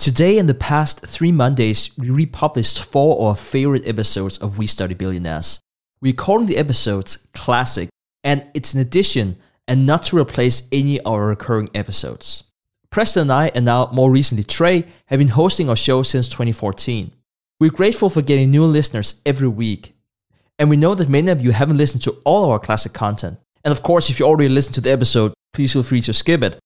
Today and the past three Mondays, we republished four of our favorite episodes of We Study Billionaires. We're calling the episodes Classic, and it's an addition and not to replace any of our recurring episodes. Preston and I, and now more recently Trey, have been hosting our show since 2014. We're grateful for getting new listeners every week, and we know that many of you haven't listened to all our classic content. And of course, if you already listened to the episode, please feel free to skip it.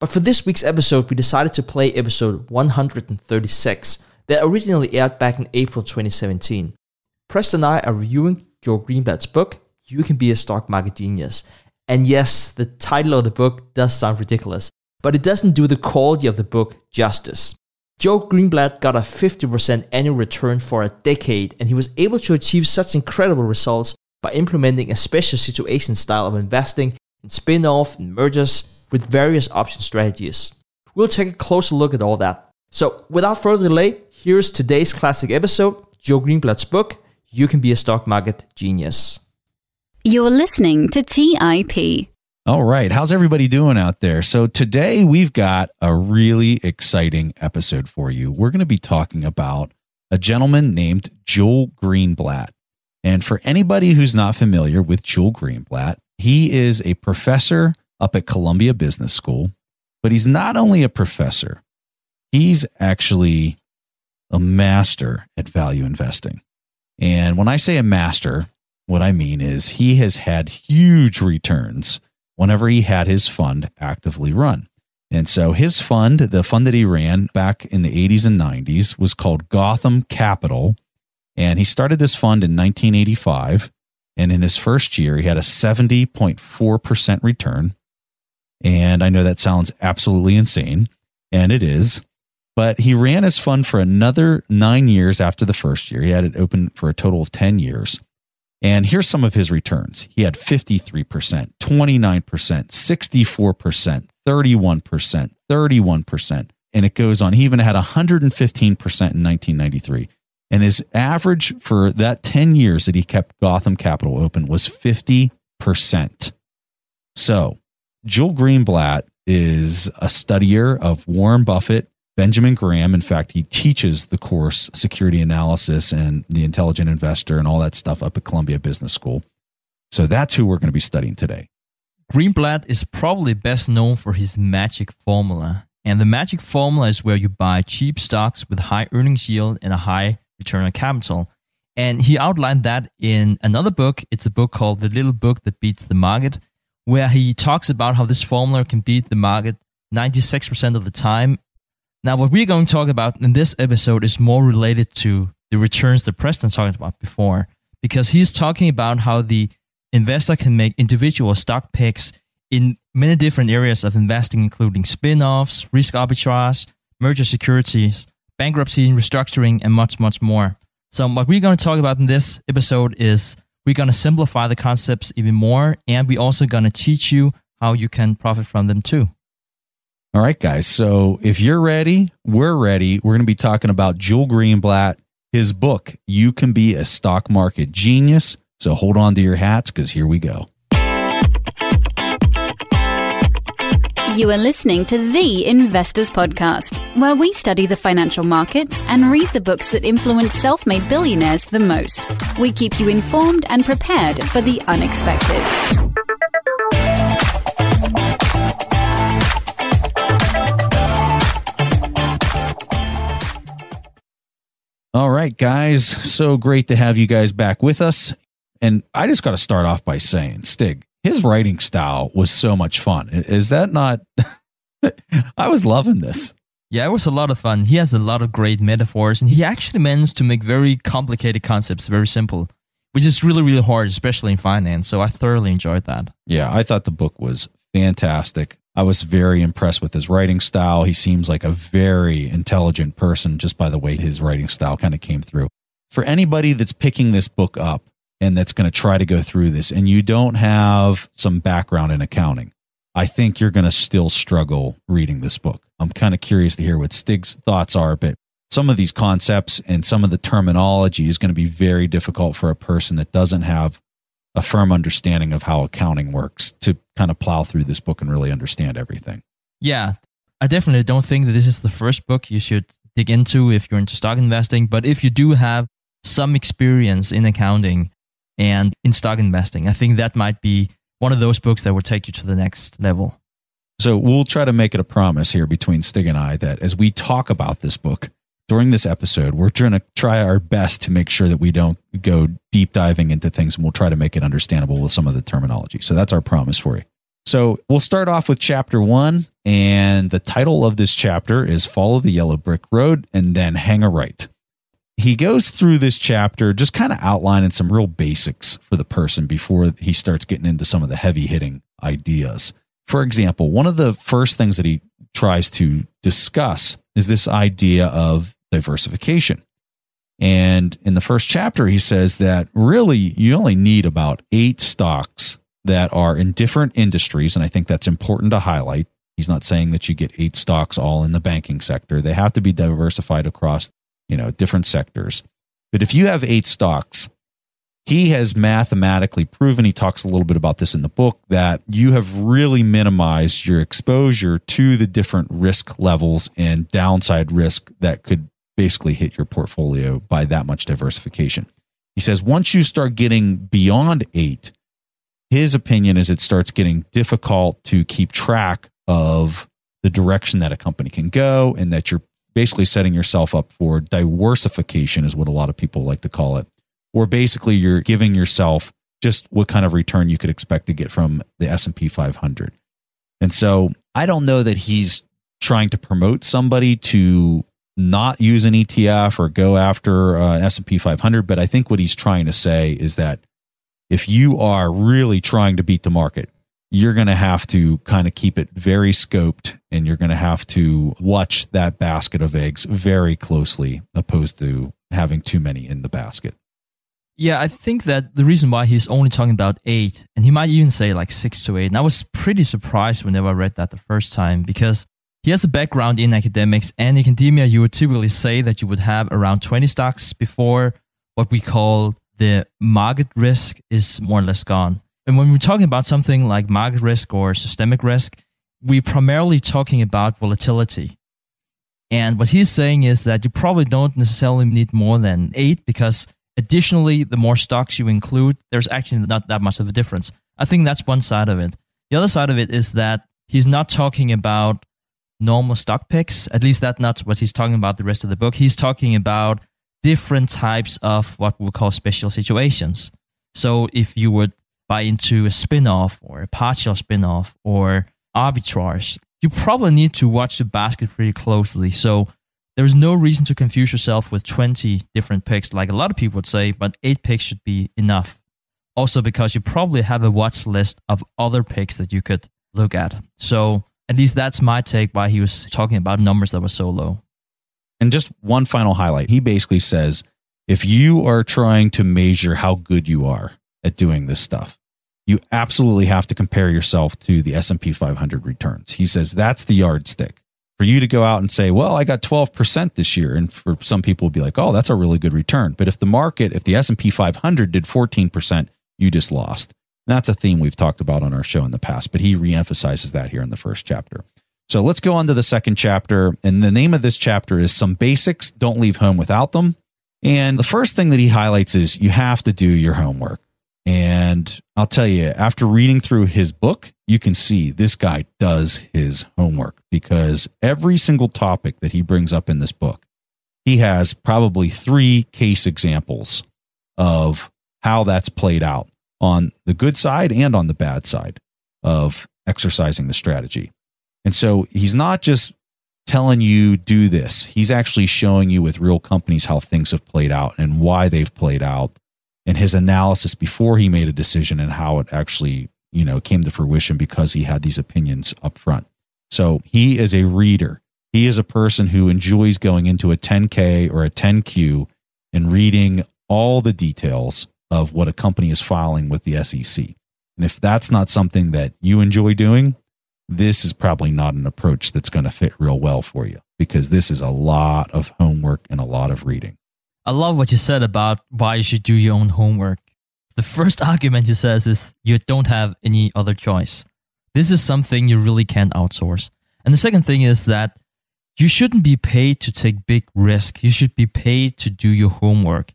But for this week's episode, we decided to play episode 136 that originally aired back in April 2017. Preston and I are reviewing Joe Greenblatt's book, You Can Be a Stock Market Genius. And yes, the title of the book does sound ridiculous, but it doesn't do the quality of the book justice. Joe Greenblatt got a 50% annual return for a decade, and he was able to achieve such incredible results by implementing a special situation style of investing in spin off and mergers with various option strategies. We'll take a closer look at all that. So, without further delay, here's today's classic episode Joe Greenblatt's book, You Can Be a Stock Market Genius. You're listening to TIP. All right. How's everybody doing out there? So, today we've got a really exciting episode for you. We're going to be talking about a gentleman named Joel Greenblatt. And for anybody who's not familiar with Joel Greenblatt, he is a professor up at Columbia Business School. But he's not only a professor, he's actually a master at value investing. And when I say a master, what I mean is he has had huge returns whenever he had his fund actively run. And so his fund, the fund that he ran back in the 80s and 90s, was called Gotham Capital. And he started this fund in 1985. And in his first year, he had a 70.4% return. And I know that sounds absolutely insane, and it is. But he ran his fund for another nine years after the first year. He had it open for a total of 10 years. And here's some of his returns. He had 53%, 29%, 64%, 31%, 31%. And it goes on. He even had 115% in 1993. And his average for that 10 years that he kept Gotham Capital open was 50%. So Joel Greenblatt is a studier of Warren Buffett, Benjamin Graham. In fact, he teaches the course Security Analysis and the Intelligent Investor and all that stuff up at Columbia Business School. So that's who we're going to be studying today. Greenblatt is probably best known for his magic formula. And the magic formula is where you buy cheap stocks with high earnings yield and a high return on capital. And he outlined that in another book. It's a book called The Little Book That Beats the Market where he talks about how this formula can beat the market 96% of the time. Now, what we're going to talk about in this episode is more related to the returns that Preston talked about before, because he's talking about how the investor can make individual stock picks in many different areas of investing, including spin offs, risk arbitrage, merger securities, bankruptcy and restructuring, and much, much more. So, what we're going to talk about in this episode is we're going to simplify the concepts even more, and we're also going to teach you how you can profit from them too. All right, guys. So if you're ready, we're ready. We're going to be talking about Joel Greenblatt, his book, You Can Be a Stock Market Genius. So hold on to your hats because here we go. You are listening to The Investors Podcast, where we study the financial markets and read the books that influence self made billionaires the most. We keep you informed and prepared for the unexpected. All right, guys. So great to have you guys back with us. And I just got to start off by saying, Stig, his writing style was so much fun. Is that not? I was loving this. Yeah, it was a lot of fun. He has a lot of great metaphors, and he actually managed to make very complicated concepts very simple, which is really, really hard, especially in finance. So I thoroughly enjoyed that. Yeah, I thought the book was fantastic. I was very impressed with his writing style. He seems like a very intelligent person just by the way his writing style kind of came through. For anybody that's picking this book up, and that's going to try to go through this and you don't have some background in accounting, I think you're going to still struggle reading this book. I'm kind of curious to hear what Stig's thoughts are, but some of these concepts and some of the terminology is going to be very difficult for a person that doesn't have a firm understanding of how accounting works to kind of plow through this book and really understand everything. Yeah, I definitely don't think that this is the first book you should dig into if you're into stock investing. But if you do have some experience in accounting and in stock investing, I think that might be one of those books that will take you to the next level. So we'll try to make it a promise here between Stig and I that as we talk about this book during this episode, we're going to try our best to make sure that we don't go deep diving into things and we'll try to make it understandable with some of the terminology. So that's our promise for you. So we'll start off with chapter one. And the title of this chapter is Follow the Yellow Brick Road and then Hang a Right. He goes through this chapter just kind of outlining some real basics for the person before he starts getting into some of the heavy hitting ideas. For example, one of the first things that he tries to discuss is this idea of diversification. And in the first chapter, he says that really you only need about eight stocks that are in different industries. And I think that's important to highlight. He's not saying that you get eight stocks all in the banking sector. They have to be diversified across, you know, different sectors. But if you have eight stocks he has mathematically proven, he talks a little bit about this in the book, that you have really minimized your exposure to the different risk levels and downside risk that could basically hit your portfolio by that much diversification. He says once you start getting beyond eight, his opinion is it starts getting difficult to keep track of the direction that a company can go and that you're basically setting yourself up for diworsification is what a lot of people like to call it or basically you're giving yourself just what kind of return you could expect to get from the S&P 500. And so I don't know that he's trying to promote somebody to not use an ETF or go after uh, an S&P 500, but I think what he's trying to say is that if you are really trying to beat the market, you're going to have to kind of keep it very scoped and you're going to have to watch that basket of eggs very closely opposed to having too many in the basket. Yeah, I think that the reason why he's only talking about eight, and he might even say like six to eight, and I was pretty surprised whenever I read that the first time because he has a background in academics and in academia. You would typically say that you would have around 20 stocks before what we call the market risk is more or less gone. And when we're talking about something like market risk or systemic risk, we're primarily talking about volatility. And what he's saying is that you probably don't necessarily need more than eight because Additionally, the more stocks you include, there's actually not that much of a difference. I think that's one side of it. The other side of it is that he's not talking about normal stock picks. At least that's not what he's talking about the rest of the book. He's talking about different types of what we call special situations. So if you would buy into a spin-off or a partial spin-off or arbitrage, you probably need to watch the basket pretty closely. So there's no reason to confuse yourself with 20 different picks, like a lot of people would say, but eight picks should be enough. Also, because you probably have a watch list of other picks that you could look at. So, at least that's my take why he was talking about numbers that were so low. And just one final highlight. He basically says if you are trying to measure how good you are at doing this stuff, you absolutely have to compare yourself to the S&P 500 returns. He says that's the yardstick for you to go out and say, well, I got 12% this year. And for some people would be like, oh, that's a really good return. But if the market, if the S&P 500 did 14%, you just lost. And that's a theme we've talked about on our show in the past, but he reemphasizes that here in the first chapter. So let's go on to the second chapter. And the name of this chapter is Some Basics Don't Leave Home Without Them. And the first thing that he highlights is you have to do your homework. And I'll tell you, after reading through his book, you can see this guy does his homework because every single topic that he brings up in this book, he has probably three case examples of how that's played out on the good side and on the bad side of exercising the strategy. And so he's not just telling you do this, he's actually showing you with real companies how things have played out and why they've played out and his analysis before he made a decision and how it actually you know came to fruition because he had these opinions up front. So he is a reader. He is a person who enjoys going into a 10k or a 10q and reading all the details of what a company is filing with the sec and if that's not something that you enjoy doing this is probably not an approach that's going to fit real well for you because this is a lot of homework and a lot of reading I love what you said about why you should do your own homework. The first argument he says is you don't have any other choice. This is something you really can't outsource. And the second thing is that you shouldn't be paid to take big risk. You should be paid to do your homework.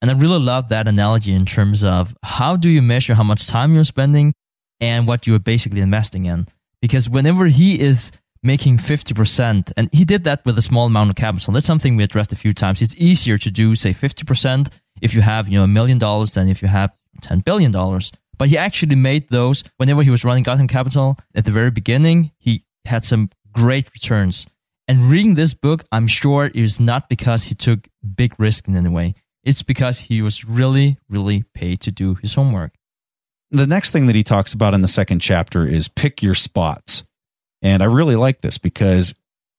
And I really love that analogy in terms of how do you measure how much time you're spending and what you're basically investing in. Because whenever he is making 50%, and he did that with a small amount of capital, that's something we addressed a few times. It's easier to do, say, 50% if you have, you know, a million dollars than if you have $10 billion. But he actually made those whenever he was running Gotham Capital at the very beginning. He had some great returns. And reading this book, I'm sure it is not because he took big risk in any way. It's because he was really, really paid to do his homework. The next thing that he talks about in the second chapter is pick your spots. And I really like this because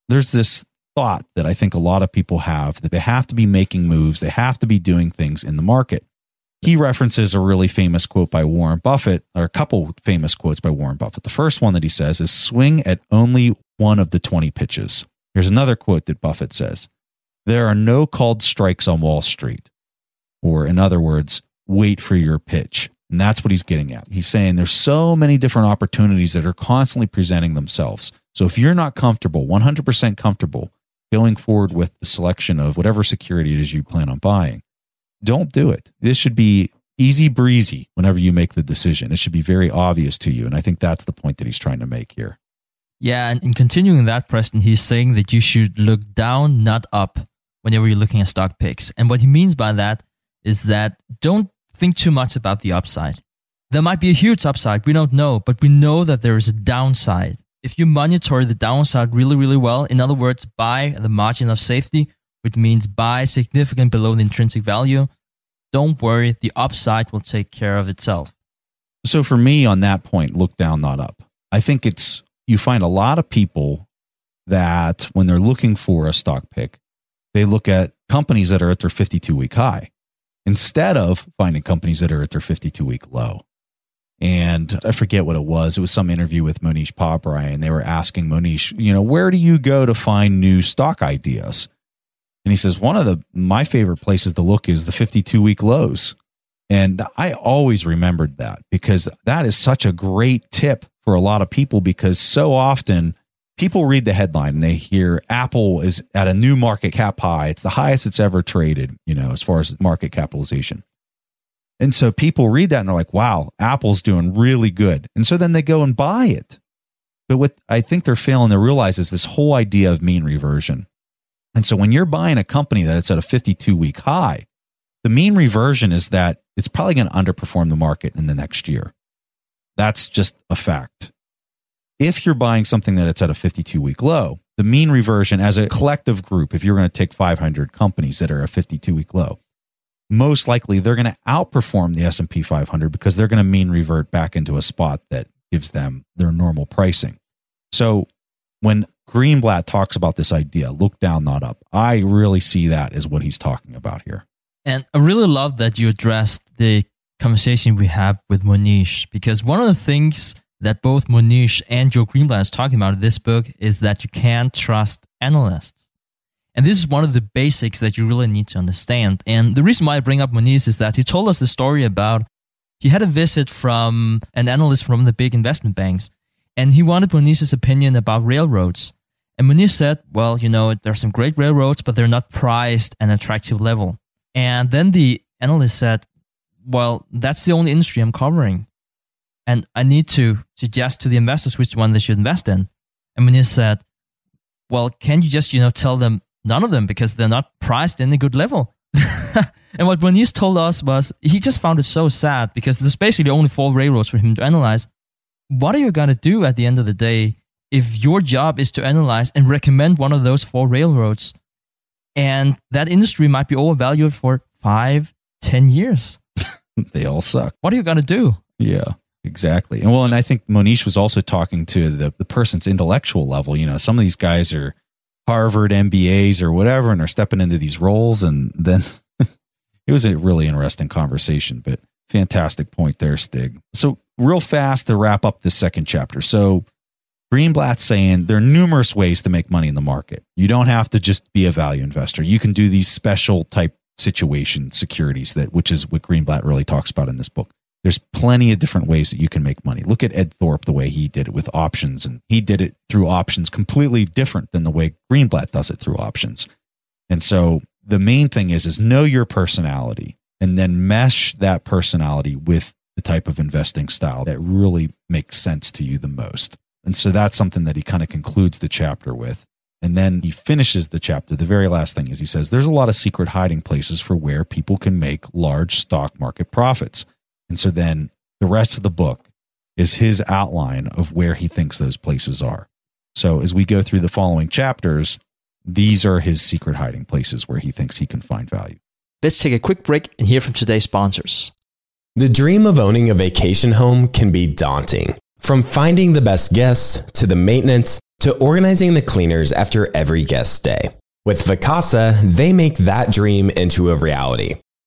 there's this thought that I think a lot of people have that they have to be making moves, they have to be doing things in the market he references a really famous quote by Warren Buffett, or a couple famous quotes by Warren Buffett. The first one that he says is swing at only one of the 20 pitches. Here's another quote that Buffett says There are no called strikes on Wall Street. Or, in other words, wait for your pitch. And that's what he's getting at. He's saying there's so many different opportunities that are constantly presenting themselves. So if you're not comfortable, 100% comfortable, going forward with the selection of whatever security it is you plan on buying, don't do it. This should be easy breezy whenever you make the decision. It should be very obvious to you. And I think that's the point that he's trying to make here. Yeah, and in continuing that, Preston, he's saying that you should look down, not up, whenever you're looking at stock picks. And what he means by that is that don't think too much about the upside. There might be a huge upside, we don't know, but we know that there is a downside. If you monitor the downside really, really well, in other words, buy the margin of safety, which means buy significant below the intrinsic value, don't worry, the upside will take care of itself. So for me on that point, look down, not up. I think it's you find a lot of people that when they're looking for a stock pick, they look at companies that are at their 52 week high instead of finding companies that are at their 52 week low. And I forget what it was. It was some interview with Mohnish Pabrai, and they were asking Monish, you know, where do you go to find new stock ideas? And he says, one of the my favorite places to look is the 52 week lows. And I always remembered that because that is such a great tip for a lot of people because so often people read the headline and they hear Apple is at a new market cap high. It's the highest it's ever traded, you know, as far as market capitalization. And so people read that and they're like, wow, Apple's doing really good. And so then they go and buy it. But what I think they're failing to realize is this whole idea of mean reversion. And so when you're buying a company that it's at a 52 week high, the mean reversion is that it's probably going to underperform the market in the next year. That's just a fact. If you're buying something that it's at a 52 week low, the mean reversion as a collective group, if you're going to take 500 companies that are a 52 week low, most likely they're going to outperform the S&P 500 because they're going to mean revert back into a spot that gives them their normal pricing. So when Greenblatt talks about this idea look down, not up. I really see that as what he's talking about here. And I really love that you addressed the conversation we have with Mohnish because one of the things that both Mohnish and Joe Greenblatt is talking about in this book is that you can't trust analysts. And this is one of the basics that you really need to understand. And the reason why I bring up Mohnish is that he told us the story about he had a visit from an analyst from the big investment banks and he wanted Mohnish's opinion about railroads. And Mohnish said, well, you know, there are some great railroads, but they're not priced at an attractive level. And then the analyst said, well, that's the only industry I'm covering. And I need to suggest to the investors which one they should invest in. And Mohnish said, well, can you just, you know, tell them none of them because they're not priced in a good level? and what Mohnish told us was he just found it so sad because there's basically only four railroads for him to analyze what are you going to do at the end of the day if your job is to analyze and recommend one of those four railroads and that industry might be overvalued for five, ten years? they all suck. What are you going to do? Yeah. Exactly. And well, and I think Mohnish was also talking to the, the person's intellectual level. You know, some of these guys are Harvard MBAs or whatever, and are stepping into these roles. And then it was a really interesting conversation, but fantastic point there, Stig. So real fast to wrap up this second chapter. So Greenblatt's saying there are numerous ways to make money in the market. You don't have to just be a value investor. You can do these special type situation securities that which is what Greenblatt really talks about in this book. There's plenty of different ways that you can make money. Look at Ed Thorp, the way he did it with options, and he did it through options completely different than the way Greenblatt does it through options. And so the main thing is is know your personality and then mesh that personality with the type of investing style that really makes sense to you the most. And so that's something that he kind of concludes the chapter with. And then he finishes the chapter. The very last thing is he says, There's a lot of secret hiding places for where people can make large stock market profits. And so then the rest of the book is his outline of where he thinks those places are. So as we go through the following chapters, these are his secret hiding places where he thinks he can find value. Let's take a quick break and hear from today's sponsors. The dream of owning a vacation home can be daunting. From finding the best guests to the maintenance to organizing the cleaners after every guest stay. With Vacasa, they make that dream into a reality.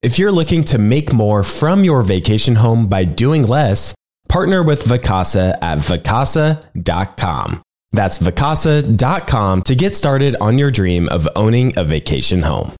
If you're looking to make more from your vacation home by doing less, partner with Vacasa at vacasa.com. That's vacasa.com to get started on your dream of owning a vacation home.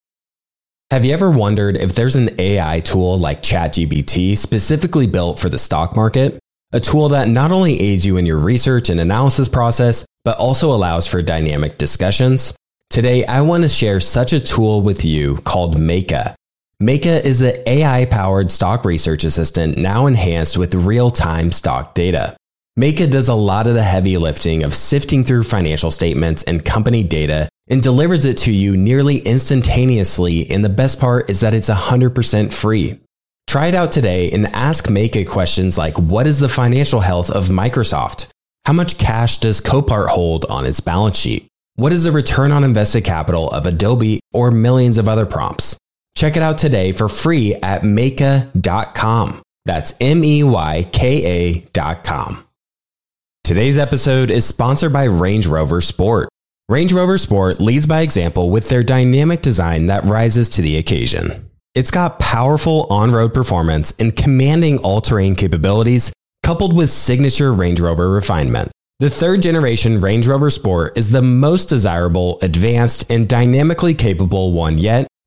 Have you ever wondered if there's an AI tool like ChatGPT specifically built for the stock market? A tool that not only aids you in your research and analysis process, but also allows for dynamic discussions? Today, I want to share such a tool with you called Meyka. Meyka is the AI powered stock research assistant now enhanced with real time stock data. Meyka does a lot of the heavy lifting of sifting through financial statements and company data and delivers it to you nearly instantaneously. And the best part is that it's 100% free. Try it out today and ask Meyka questions like What is the financial health of Microsoft? How much cash does Copart hold on its balance sheet? What is the return on invested capital of Adobe or millions of other prompts? Check it out today for free at Meyka.com. That's M E Y K A.com. Today's episode is sponsored by Range Rover Sport. Range Rover Sport leads by example with their dynamic design that rises to the occasion. It's got powerful on road performance and commanding all terrain capabilities, coupled with signature Range Rover refinement. The third generation Range Rover Sport is the most desirable, advanced, and dynamically capable one yet,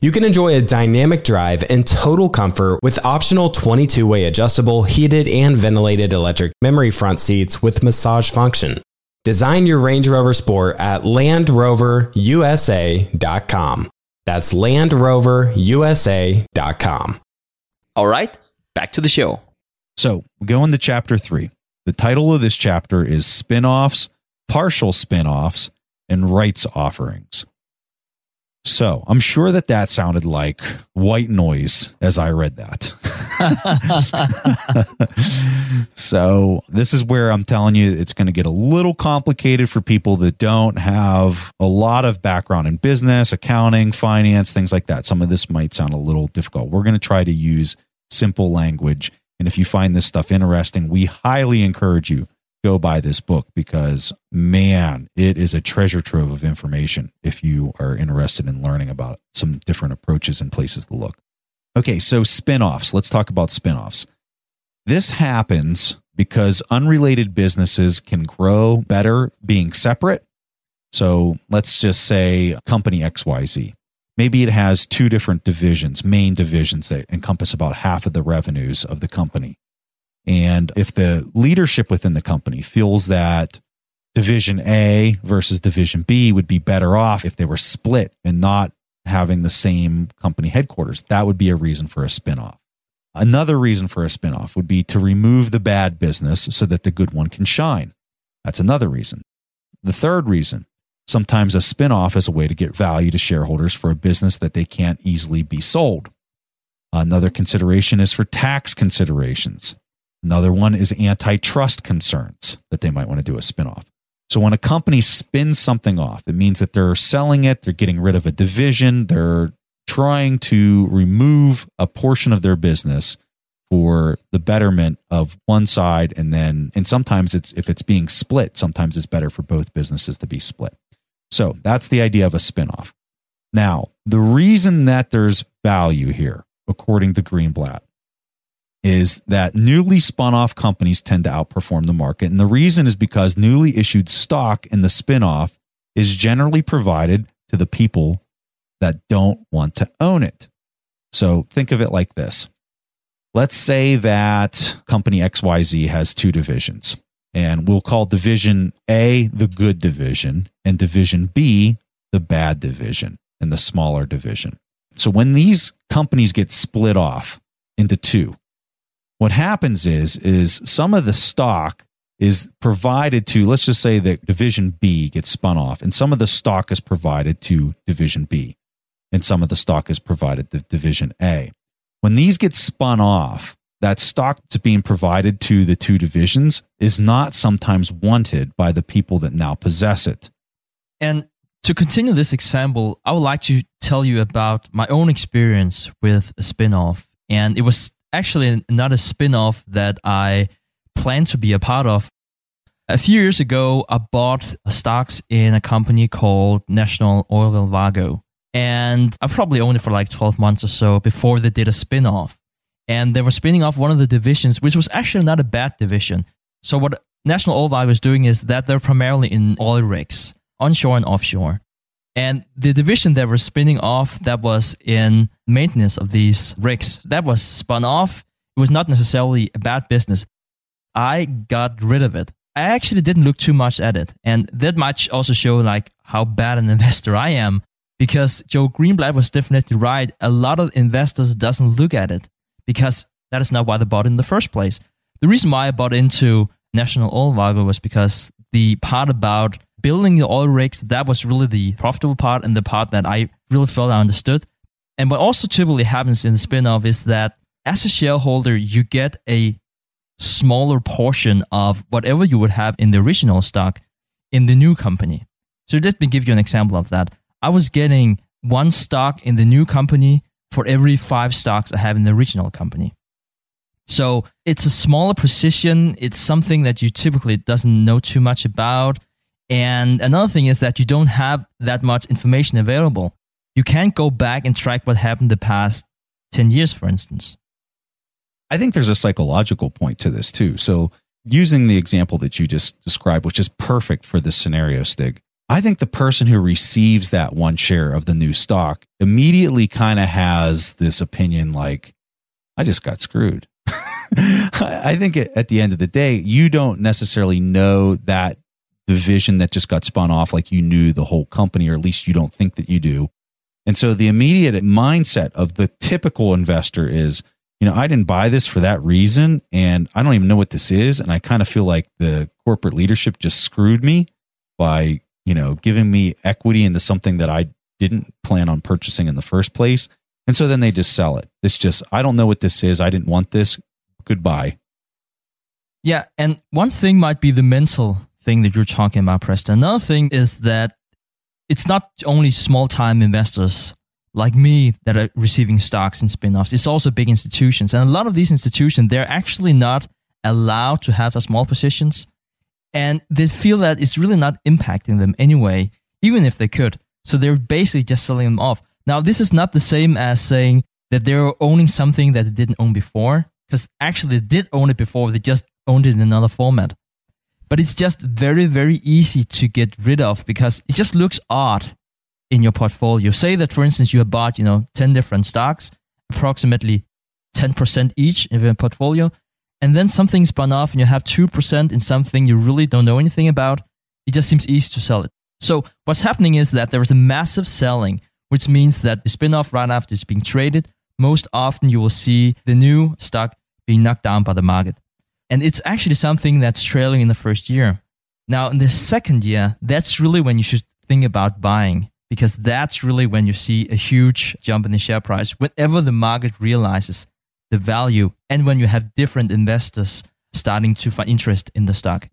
You can enjoy a dynamic drive and total comfort with optional 22 way adjustable, heated, and ventilated electric memory front seats with massage function. Design your Range Rover Sport at LandRoverUSA.com. That's LandRoverUSA.com. All right, back to the show. So, go into chapter three. The title of this chapter is Spin Offs, Partial Spin Offs, and Rights Offerings. So I'm sure that that sounded like white noise as I read that. so this is where I'm telling you it's going to get a little complicated for people that don't have a lot of background in business, accounting, finance, things like that. Some of this might sound a little difficult. We're going to try to use simple language. And if you find this stuff interesting, we highly encourage you go buy this book because man, it is a treasure trove of information if you are interested in learning about some different approaches and places to look. Okay, so spin-offs. Let's talk about spin-offs. This happens because unrelated businesses can grow better being separate. So let's just say company XYZ. Maybe it has two different divisions, main divisions that encompass about half of the revenues of the company. And if the leadership within the company feels that division A versus division B would be better off if they were split and not having the same company headquarters, that would be a reason for a spinoff. Another reason for a spinoff would be to remove the bad business so that the good one can shine. That's another reason. The third reason Sometimes a spinoff is a way to get value to shareholders for a business that they can't easily be sold. Another consideration is for tax considerations. Another one is antitrust concerns that they might want to do a spinoff. So when a company spins something off, it means that they're selling it, they're getting rid of a division, they're trying to remove a portion of their business for the betterment of one side and then and sometimes it's if it's being split, sometimes it's better for both businesses to be split. So that's the idea of a spinoff. Now, the reason that there's value here, according to Greenblatt, is that newly spun off companies tend to outperform the market. And the reason is because newly issued stock in the spin off is generally provided to the people that don't want to own it. So think of it like this. Let's say that company XYZ has two divisions, and we'll call division A the good division and division B the bad division and the smaller division. So when these companies get split off into two, what happens is is some of the stock is provided to let's just say that division B gets spun off and some of the stock is provided to division B and some of the stock is provided to division A. When these get spun off, that stock that's being provided to the two divisions is not sometimes wanted by the people that now possess it. And to continue this example, I would like to tell you about my own experience with a spinoff. And it was actually another a spin-off that I plan to be a part of. A few years ago, I bought stocks in a company called National Oilwell Varco. And I probably owned it for like 12 months or so before they did a spin-off. And they were spinning off one of the divisions, which was actually not a bad division. So what National Oilwell Varco was doing is that they're primarily in oil rigs, onshore and offshore. And the division that was spinning off that was in maintenance of these rigs, that was spun off. It was not necessarily a bad business. I got rid of it. I actually didn't look too much at it. And that might also show like how bad an investor I am because Joe Greenblatt was definitely right. A lot of investors doesn't look at it because that is not why they bought in the first place. The reason why I bought into National Oilwell Varco was because the part about building the oil rigs, that was really the profitable part and the part that I really felt I understood. And what also typically happens in the spinoff is that as a shareholder, you get a smaller portion of whatever you would have in the original stock in the new company. So let me give you an example of that. I was getting one stock in the new company for every five stocks I have in the original company. So it's a smaller position. It's something that you typically doesn't know too much about. And another thing is that you don't have that much information available. You can't go back and track what happened the past 10 years, for instance. I think there's a psychological point to this too. So, using the example that you just described, which is perfect for this scenario, Stig, I think the person who receives that one share of the new stock immediately kind of has this opinion like, I just got screwed. I think at the end of the day, you don't necessarily know that division that just got spun off like you knew the whole company, or at least you don't think that you do. And so the immediate mindset of the typical investor is, you know, I didn't buy this for that reason, and I don't even know what this is. And I kind of feel like the corporate leadership just screwed me by, you know, giving me equity into something that I didn't plan on purchasing in the first place. And so then they just sell it. It's just, I don't know what this is. I didn't want this. Goodbye. Yeah. And one thing might be the mental thing that you're talking about, Preston. Another thing is that it's not only small time investors like me that are receiving stocks and spin-offs. It's also big institutions. And a lot of these institutions, they're actually not allowed to have small positions. And they feel that it's really not impacting them anyway, even if they could. So they're basically just selling them off. Now, this is not the same as saying that they're owning something that they didn't own before, because actually they did own it before, they just owned it in another format but it's just very, very easy to get rid of because it just looks odd in your portfolio. Say that, for instance, you have bought, you know, 10 different stocks, approximately 10% each in your portfolio, and then something spun off and you have 2% in something you really don't know anything about, it just seems easy to sell it. So what's happening is that there is a massive selling, which means that the spin off right after it's being traded, most often you will see the new stock being knocked down by the market. And it's actually something that's trailing in the first year. Now, in the second year, that's really when you should think about buying because that's really when you see a huge jump in the share price. Whenever the market realizes the value and when you have different investors starting to find interest in the stock.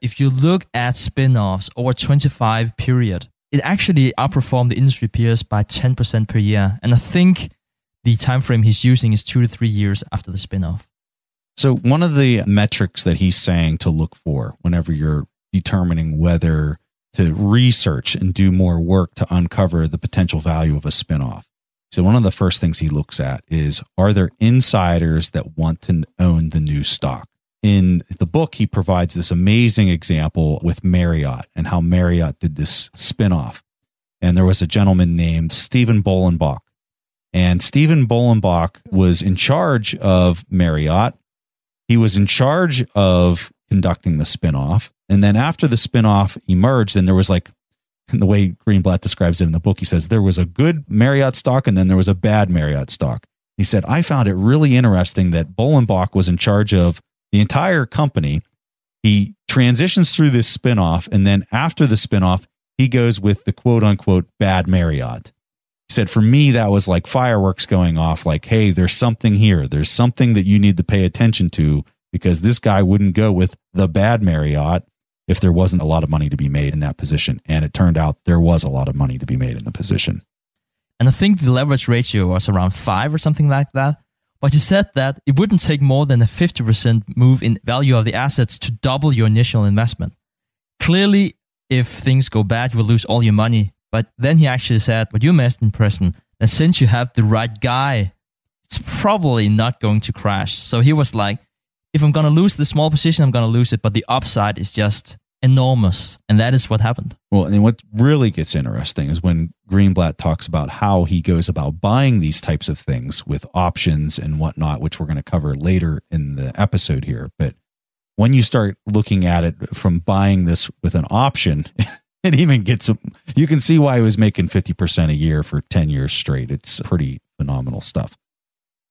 If you look at spin-offs over 25 period, it actually outperformed the industry peers by 10% per year. And I think the time frame he's using is two to three years after the spin-off. So one of the metrics that he's saying to look for whenever you're determining whether to research and do more work to uncover the potential value of a spinoff. So one of the first things he looks at is are there insiders that want to own the new stock? In the book, he provides this amazing example with Marriott and how Marriott did this spinoff. And there was a gentleman named Stephen Bollenbach. And Stephen Bollenbach was in charge of Marriott. He was in charge of conducting the spinoff. And then after the spinoff emerged, and there was like the way Greenblatt describes it in the book, he says there was a good Marriott stock and then there was a bad Marriott stock. He said, I found it really interesting that Bollenbach was in charge of the entire company. He transitions through this spinoff, and then after the spinoff, he goes with the quote unquote bad Marriott. Said, For me, that was like fireworks going off, like, hey, there's something here. There's something that you need to pay attention to because this guy wouldn't go with the bad Marriott if there wasn't a lot of money to be made in that position. And it turned out there was a lot of money to be made in the position. And I think the leverage ratio was around five or something like that. But he said that it wouldn't take more than a 50% move in value of the assets to double your initial investment. Clearly, if things go bad, you will lose all your money. But then he actually said, what you missed in Preston, that since you have the right guy, it's probably not going to crash. So he was like, if I'm going to lose the small position, I'm going to lose it. But the upside is just enormous. And that is what happened. Well, and what really gets interesting is when Greenblatt talks about how he goes about buying these types of things with options and whatnot, which we're going to cover later in the episode here. But when you start looking at it from buying this with an option, it even gets, you can see why he was making 50% a year for 10 years straight. It's pretty phenomenal stuff.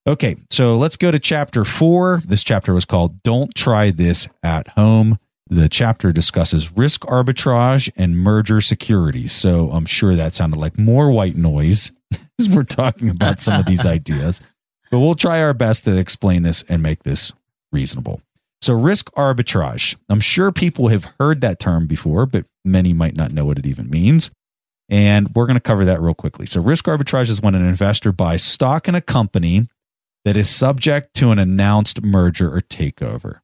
Okay, so let's go to chapter four. This chapter was called Don't Try This at Home. The chapter discusses risk arbitrage and merger securities. So I'm sure that sounded like more white noise as we're talking about some of these ideas, but we'll try our best to explain this and make this reasonable. So, risk arbitrage. I'm sure people have heard that term before, but many might not know what it even means. And we're going to cover that real quickly. So, risk arbitrage is when an investor buys stock in a company that is subject to an announced merger or takeover.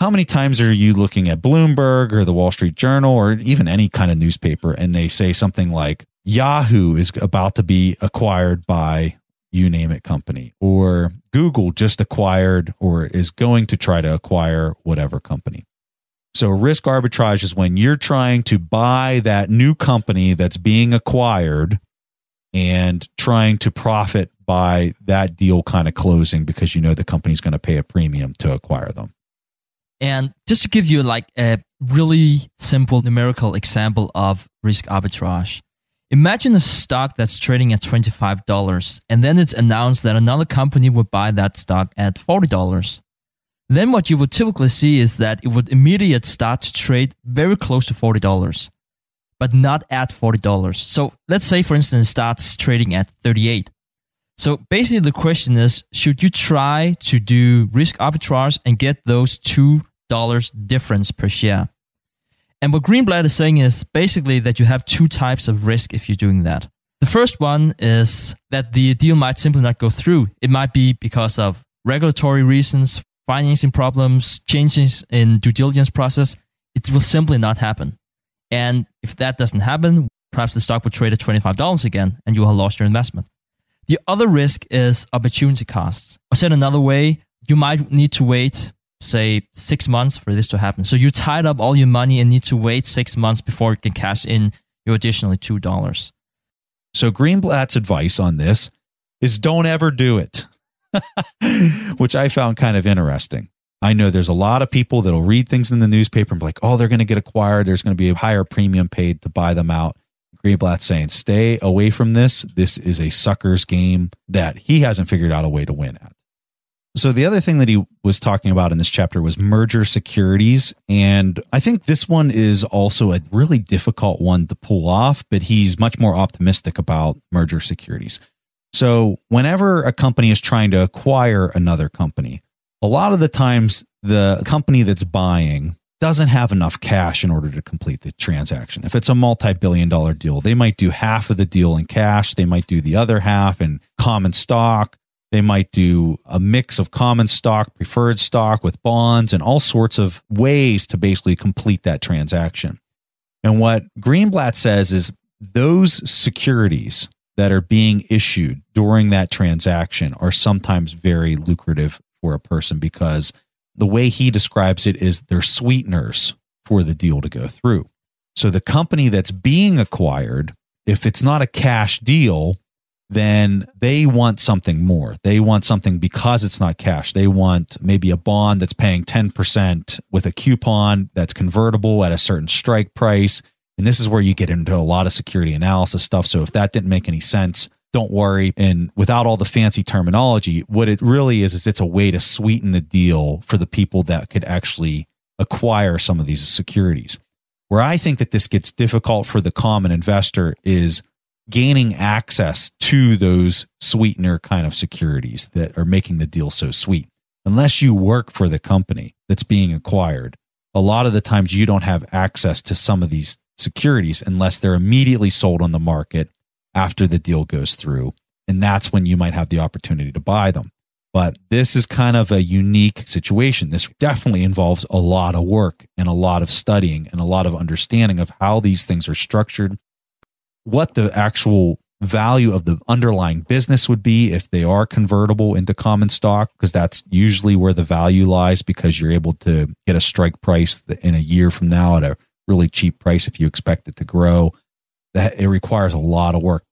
How many times are you looking at Bloomberg or the Wall Street Journal or even any kind of newspaper and they say something like Yahoo is about to be acquired by you name it company or Google just acquired or is going to try to acquire whatever company. So risk arbitrage is when you're trying to buy that new company that's being acquired and trying to profit by that deal kind of closing because you know the company's going to pay a premium to acquire them. And just to give you like a really simple numerical example of risk arbitrage. Imagine a stock that's trading at $25 and then it's announced that another company would buy that stock at $40. Then what you would typically see is that it would immediately start to trade very close to $40, but not at $40. So let's say for instance starts trading at 38. So basically, the question is should you try to do risk arbitrage and get those $2 difference per share? And what Greenblatt is saying is basically that you have two types of risk if you're doing that. The first one is that the deal might simply not go through. It might be because of regulatory reasons, financing problems, changes in due diligence process. It will simply not happen. And if that doesn't happen, perhaps the stock will trade at $25 again and you have lost your investment. The other risk is opportunity costs. Or said another way, you might need to wait, say, six months for this to happen. So you tied up all your money and need to wait six months before you can cash in your additionally $2. So Greenblatt's advice on this is don't ever do it, which I found kind of interesting. I know there's a lot of people that'll read things in the newspaper and be like, oh, they're going to get acquired. There's going to be a higher premium paid to buy them out. Greenblatt saying, stay away from this. This is a sucker's game that he hasn't figured out a way to win at. So the other thing that he was talking about in this chapter was merger securities. And I think this one is also a really difficult one to pull off, but he's much more optimistic about merger securities. So whenever a company is trying to acquire another company, a lot of the times the company that's buying doesn't have enough cash in order to complete the transaction. If it's a multi billion dollar deal, they might do half of the deal in cash, they might do the other half in common stock. They might do a mix of common stock, preferred stock with bonds, and all sorts of ways to basically complete that transaction. And what Greenblatt says is those securities that are being issued during that transaction are sometimes very lucrative for a person because the way he describes it is they're sweeteners for the deal to go through. So the company that's being acquired, if it's not a cash deal, then they want something more. They want something because it's not cash. They want maybe a bond that's paying 10% with a coupon that's convertible at a certain strike price. And this is where you get into a lot of security analysis stuff. So if that didn't make any sense, don't worry. And without all the fancy terminology, what it really is, is it's a way to sweeten the deal for the people that could actually acquire some of these securities. Where I think that this gets difficult for the common investor is gaining access to those sweetener kind of securities that are making the deal so sweet. Unless you work for the company that's being acquired, a lot of the times you don't have access to some of these securities unless they're immediately sold on the market after the deal goes through. And that's when you might have the opportunity to buy them. But this is kind of a unique situation. This definitely involves a lot of work and a lot of studying and a lot of understanding of how these things are structured, what the actual value of the underlying business would be if they are convertible into common stock, because that's usually where the value lies because you're able to get a strike price in a year from now at a really cheap price if you expect it to grow. That it requires a lot of work.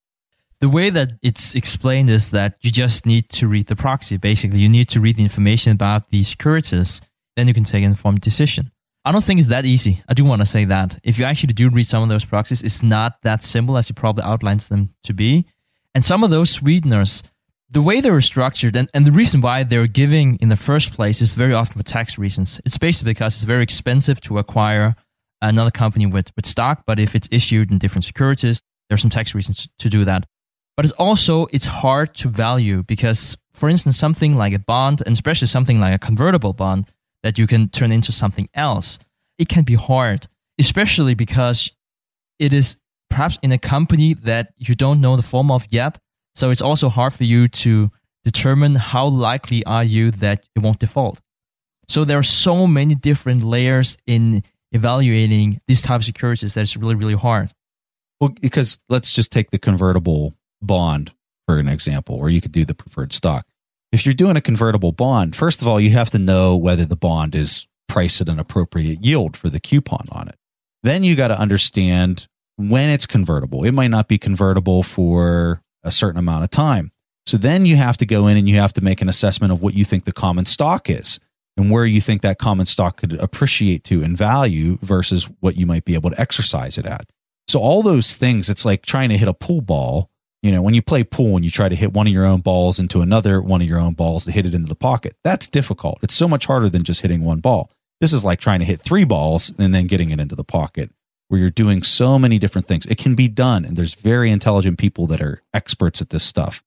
The way that it's explained is that you just need to read the proxy. Basically, you need to read the information about these securities, then you can take an informed decision. I don't think it's that easy. I do want to say that. If you actually do read some of those proxies, it's not that simple as he probably outlines them to be. And some of those sweeteners, the way they were structured and, and the reason why they're giving in the first place is very often for tax reasons. It's basically because it's very expensive to acquire another company with, with stock, but if it's issued in different securities, there's some tax reasons to do that. But it's also it's hard to value because, for instance, something like a bond, and especially something like a convertible bond, that you can turn into something else, it can be hard, especially because it is perhaps in a company that you don't know the form of yet. So it's also hard for you to determine how likely are you that it won't default. So there are so many different layers in evaluating these type of securities that it's really, really hard. Well, because let's just take the convertible bond for an example, or you could do the preferred stock if you're doing a convertible bond, first of all, you have to know whether the bond is priced at an appropriate yield for the coupon on it. Then you got to understand when it's convertible. It might not be convertible for a certain amount of time. So then you have to go in and you have to make an assessment of what you think the common stock is and where you think that common stock could appreciate to in value versus what you might be able to exercise it at. So all those things, it's like trying to hit a pool ball you know, when you play pool and you try to hit one of your own balls into another one of your own balls to hit it into the pocket, that's difficult. It's so much harder than just hitting one ball. This is like trying to hit three balls and then getting it into the pocket where you're doing so many different things. It can be done. And there's very intelligent people that are experts at this stuff.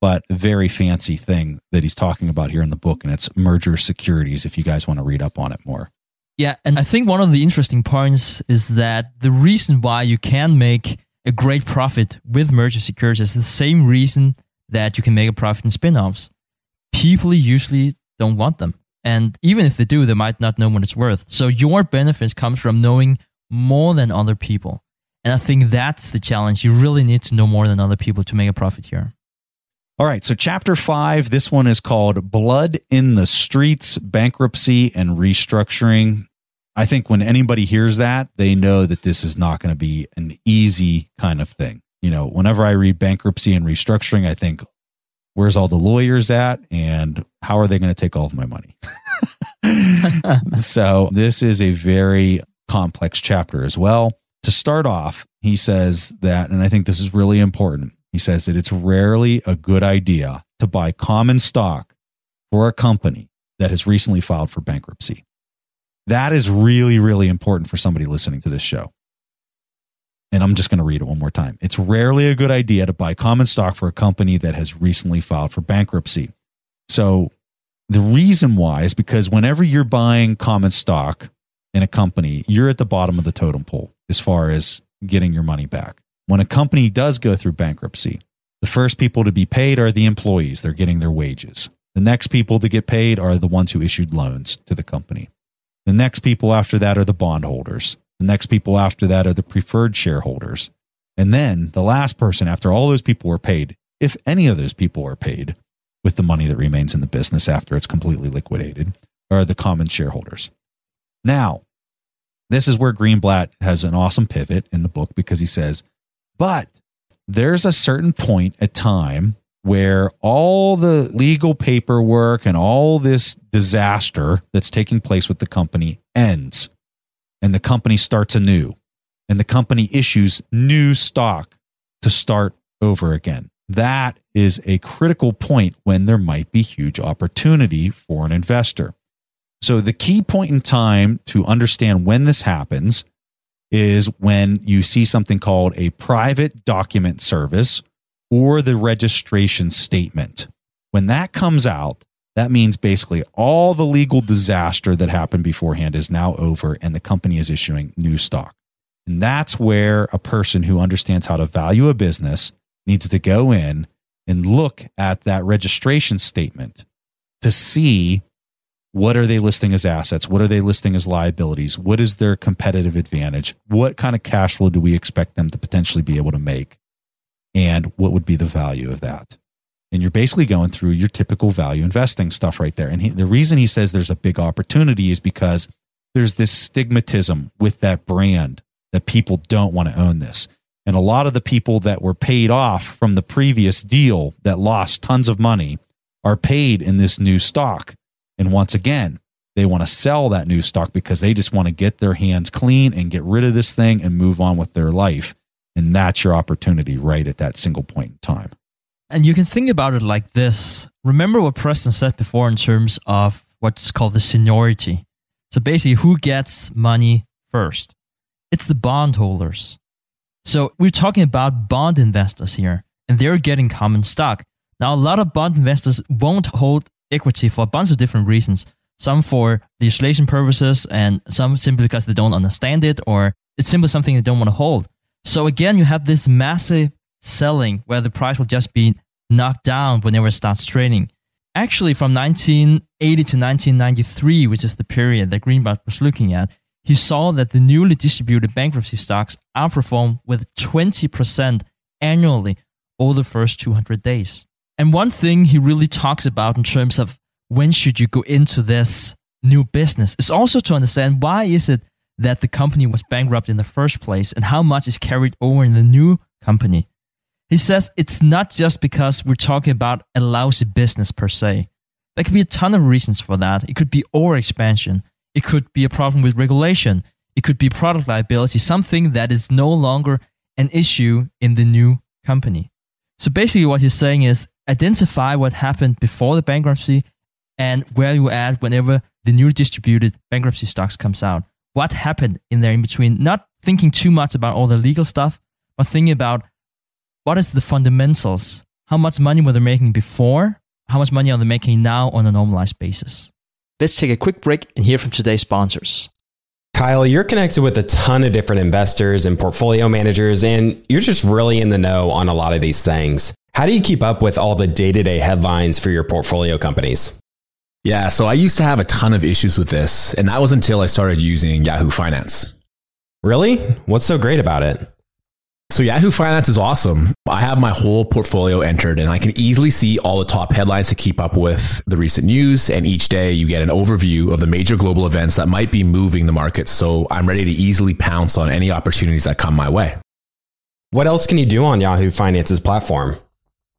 But very fancy thing that he's talking about here in the book, and it's merger securities if you guys want to read up on it more. Yeah. And I think one of the interesting points is that the reason why you can make a great profit with merger securities is the same reason that you can make a profit in spin-offs. People usually don't want them. And even if they do, they might not know what it's worth. So your benefits comes from knowing more than other people. And I think that's the challenge. You really need to know more than other people to make a profit here. All right. So, chapter five, this one is called Blood in the Streets Bankruptcy and Restructuring. I think when anybody hears that, they know that this is not going to be an easy kind of thing. You know, whenever I read bankruptcy and restructuring, I think, where's all the lawyers at and how are they going to take all of my money? so, this is a very complex chapter as well. To start off, he says that, and I think this is really important. He says that it's rarely a good idea to buy common stock for a company that has recently filed for bankruptcy. That is really, really important for somebody listening to this show. And I'm just going to read it one more time. It's rarely a good idea to buy common stock for a company that has recently filed for bankruptcy. So, the reason why is because whenever you're buying common stock in a company, you're at the bottom of the totem pole as far as getting your money back. When a company does go through bankruptcy, the first people to be paid are the employees. They're getting their wages. The next people to get paid are the ones who issued loans to the company. The next people after that are the bondholders. The next people after that are the preferred shareholders. And then the last person after all those people were paid, if any of those people are paid with the money that remains in the business after it's completely liquidated, are the common shareholders. Now, this is where Greenblatt has an awesome pivot in the book because he says, but there's a certain point at time where all the legal paperwork and all this disaster that's taking place with the company ends and the company starts anew and the company issues new stock to start over again. That is a critical point when there might be huge opportunity for an investor. So, the key point in time to understand when this happens is when you see something called a private document service or the registration statement. When that comes out, that means basically all the legal disaster that happened beforehand is now over and the company is issuing new stock. And that's where a person who understands how to value a business needs to go in and look at that registration statement to see what are they listing as assets? What are they listing as liabilities? What is their competitive advantage? What kind of cash flow do we expect them to potentially be able to make? And what would be the value of that? And you're basically going through your typical value investing stuff right there. And he, the reason he says there's a big opportunity is because there's this stigmatism with that brand that people don't want to own this. And a lot of the people that were paid off from the previous deal that lost tons of money are paid in this new stock. And once again they want to sell that new stock because they just want to get their hands clean and get rid of this thing and move on with their life and that's your opportunity right at that single point in time. And you can think about it like this. Remember what Preston said before in terms of what's called the seniority. So basically, who gets money first? It's the bondholders. So we're talking about bond investors here, and they're getting common stock. Now, a lot of bond investors won't hold equity for a bunch of different reasons. Some for legislation purposes, and some simply because they don't understand it, or it's simply something they don't want to hold. So again, you have this massive selling where the price will just be knocked down whenever it starts trading. Actually, from 1980 to 1993, which is the period that Greenblatt was looking at, he saw that the newly distributed bankruptcy stocks outperformed with 20% annually over the first 200 days. And one thing he really talks about in terms of when should you go into this new business is also to understand why is it that the company was bankrupt in the first place and how much is carried over in the new company. He says it's not just because we're talking about a lousy business per se. There could be a ton of reasons for that. It could be overexpansion. It could be a problem with regulation. It could be product liability, something that is no longer an issue in the new company. So basically, what he's saying is identify what happened before the bankruptcy and where you're at whenever the new distributed bankruptcy stocks comes out what happened in there in between, not thinking too much about all the legal stuff, but thinking about what is the fundamentals. How much money were they making before? How much money are they making now on a normalized basis? Let's take a quick break and hear from today's sponsors. Kyle, you're connected with a ton of different investors and portfolio managers, and you're just really in the know on a lot of these things. How do you keep up with all the day to day headlines for your portfolio companies? Yeah, so I used to have a ton of issues with this, and that was until I started using Yahoo Finance. Really? What's so great about it? So, Yahoo Finance is awesome. I have my whole portfolio entered, and I can easily see all the top headlines to keep up with the recent news. And each day, you get an overview of the major global events that might be moving the market. So, I'm ready to easily pounce on any opportunities that come my way. What else can you do on Yahoo Finance's platform?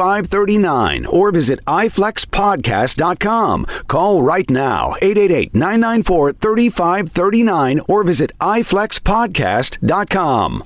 3539 or visit iflexpodcast.com. Call right now 888 994 3539 or visit iflexpodcast.com.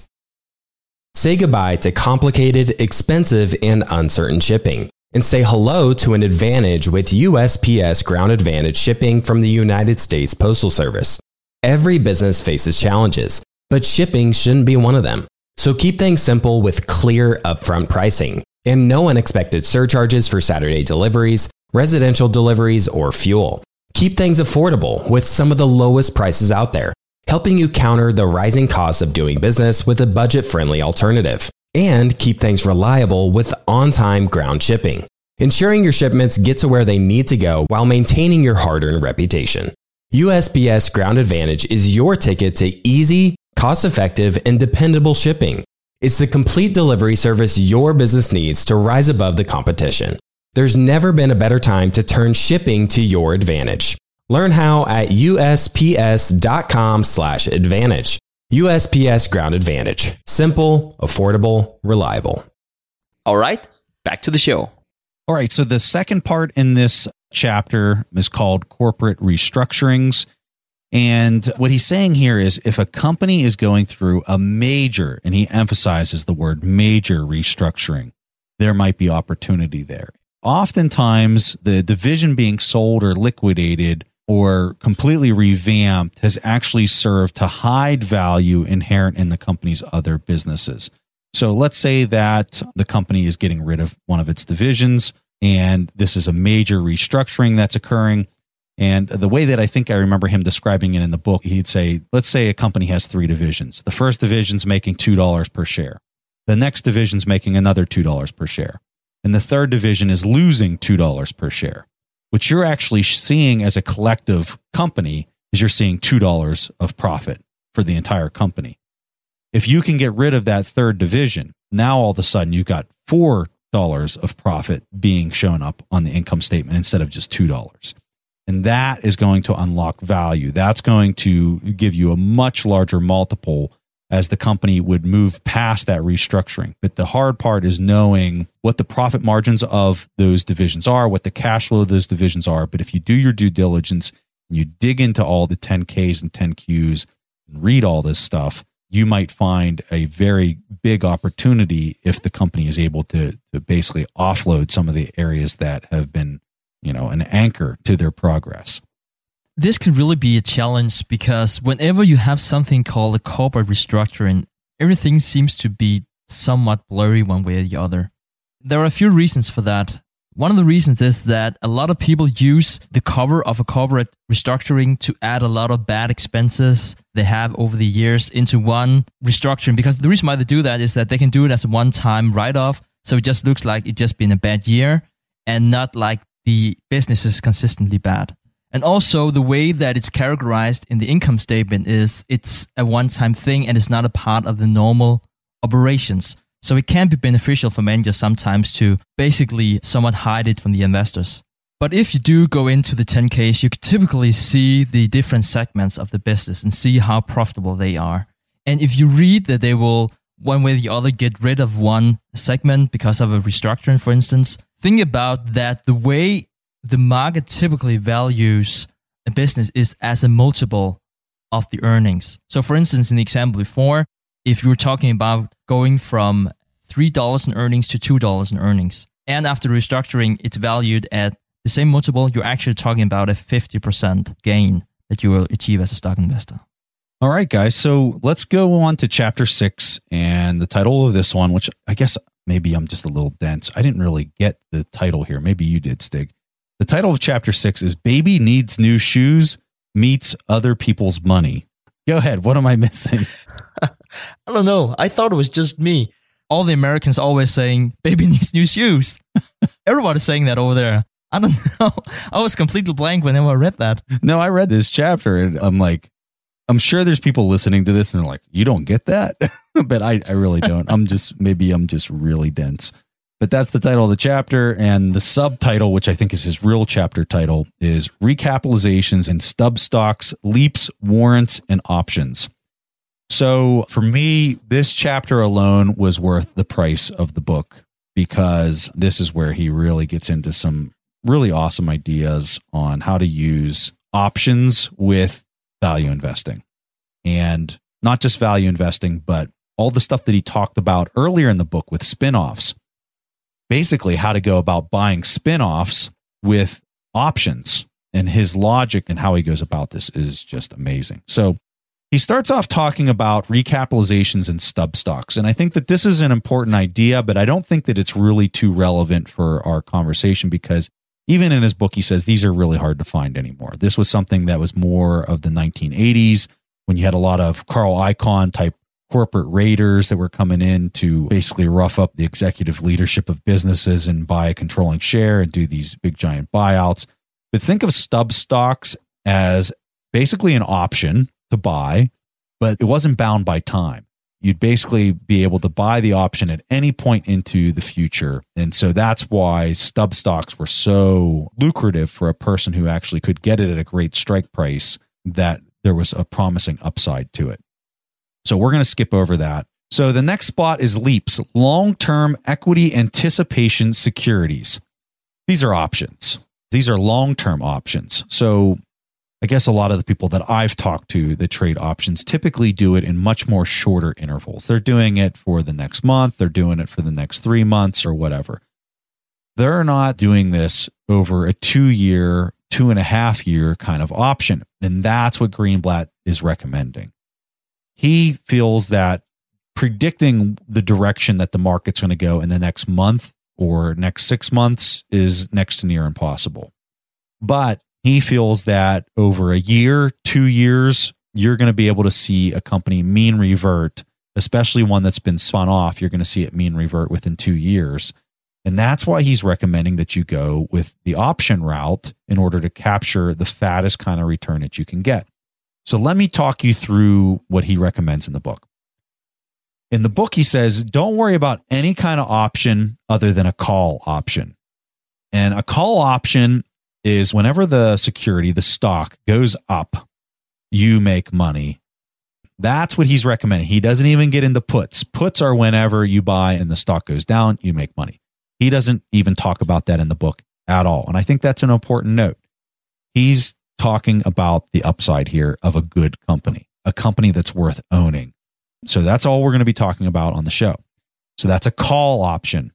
Say goodbye to complicated, expensive, and uncertain shipping. And say hello to an advantage with USPS Ground Advantage shipping from the United States Postal Service. Every business faces challenges, but shipping shouldn't be one of them. So keep things simple with clear upfront pricing and no unexpected surcharges for Saturday deliveries, residential deliveries, or fuel. Keep things affordable with some of the lowest prices out there, helping you counter the rising costs of doing business with a budget friendly alternative. And keep things reliable with on time ground shipping, ensuring your shipments get to where they need to go while maintaining your hard earned reputation. USPS Ground Advantage is your ticket to easy, cost effective, and dependable shipping. It's the complete delivery service your business needs to rise above the competition. There's never been a better time to turn shipping to your advantage. Learn how at usps.com/advantage. USPS Ground Advantage. Simple, affordable, reliable. All right, back to the show. All right. So the second part in this chapter is called corporate restructurings. And what he's saying here is if a company is going through a major, and he emphasizes the word major restructuring, there might be opportunity there. Oftentimes, the division being sold or liquidated or completely revamped has actually served to hide value inherent in the company's other businesses. So let's say that the company is getting rid of one of its divisions and this is a major restructuring that's occurring. And the way that I think I remember him describing it in the book, he'd say, let's say a company has three divisions. The first division's making $2 per share. The next division's making another $2 per share. And the third division is losing $2 per share. What you're actually seeing as a collective company is you're seeing $2 of profit for the entire company. If you can get rid of that third division, now all of a sudden you've got $4 of profit being shown up on the income statement instead of just $2. And that is going to unlock value. That's going to give you a much larger multiple as the company would move past that restructuring. But the hard part is knowing what the profit margins of those divisions are, what the cash flow of those divisions are. But if you do your due diligence and you dig into all the 10Ks and 10Qs and read all this stuff, you might find a very big opportunity if the company is able to, to basically offload some of the areas that have been, you know, an anchor to their progress. This can really be a challenge because whenever you have something called a corporate restructuring, everything seems to be somewhat blurry one way or the other. There are a few reasons for that. One of the reasons is that a lot of people use the cover of a corporate restructuring to add a lot of bad expenses they have over the years into one restructuring. Because the reason why they do that is that they can do it as a one time write off. So it just looks like it just been a bad year and not like the business is consistently bad. And also the way that it's characterized in the income statement is it's a one time thing and it's not a part of the normal operations. So it can be beneficial for managers sometimes to basically somewhat hide it from the investors. But if you do go into the 10Ks, you typically see the different segments of the business and see how profitable they are. And if you read that they will, one way or the other, get rid of one segment because of a restructuring, for instance, think about that the way the market typically values a business is as a multiple of the earnings. So, for instance, in the example before, if you were talking about going from $3 in earnings to $2 in earnings. And after restructuring, it's valued at the same multiple. You're actually talking about a 50% gain that you will achieve as a stock investor. All right, guys. So let's go on to chapter six and the title of this one, which I guess maybe I'm just a little dense. I didn't really get the title here. Maybe you did, Stig. The title of chapter six is Baby Needs New Shoes Meets Other People's Money. Go ahead. What am I missing? I don't know. I thought it was just me. All the Americans always saying, baby needs new shoes. Everybody's saying that over there. I don't know. I was completely blank whenever I read that. No, I read this chapter and I'm like, I'm sure there's people listening to this and they're like, you don't get that? but I, I really don't. I'm just, maybe I'm just really dense. But that's the title of the chapter. And the subtitle, which I think is his real chapter title, is Recapitalizations and Stub Stocks, Leaps, Warrants, and Options. So for me, this chapter alone was worth the price of the book because this is where he really gets into some really awesome ideas on how to use options with value investing. And not just value investing, but all the stuff that he talked about earlier in the book with spin-offs. Basically, how to go about buying spin-offs with options. And his logic and how he goes about this is just amazing. So he starts off talking about recapitalizations and stub stocks. And I think that this is an important idea, but I don't think that it's really too relevant for our conversation because even in his book, he says these are really hard to find anymore. This was something that was more of the 1980s when you had a lot of Carl Icahn type corporate raiders that were coming in to basically rough up the executive leadership of businesses and buy a controlling share and do these big giant buyouts. But think of stub stocks as basically an option to buy, but it wasn't bound by time you'd basically be able to buy the option at any point into the future. And so that's why stub stocks were so lucrative for a person who actually could get it at a great strike price that there was a promising upside to it. So we're going to skip over that. So the next spot is LEAPS, long term equity anticipation securities. These are options. These are long term options. So I guess a lot of the people that I've talked to that trade options typically do it in much more shorter intervals. They're doing it for the next month, they're doing it for the next three months or whatever. They're not doing this over a two year, two and a half year kind of option. And that's what Greenblatt is recommending. He feels that predicting the direction that the market's going to go in the next month or next six months is next to near impossible. But he feels that over a year, two years, you're going to be able to see a company mean revert, especially one that's been spun off. You're going to see it mean revert within two years. And that's why he's recommending that you go with the option route in order to capture the fattest kind of return that you can get. So let me talk you through what he recommends in the book. In the book, he says, don't worry about any kind of option other than a call option. And a call option is whenever the security, the stock goes up, you make money. That's what he's recommending. He doesn't even get into puts. Puts are whenever you buy and the stock goes down, you make money. He doesn't even talk about that in the book at all. And I think that's an important note. He's talking about the upside here of a good company, a company that's worth owning. So that's all we're going to be talking about on the show. So that's a call option.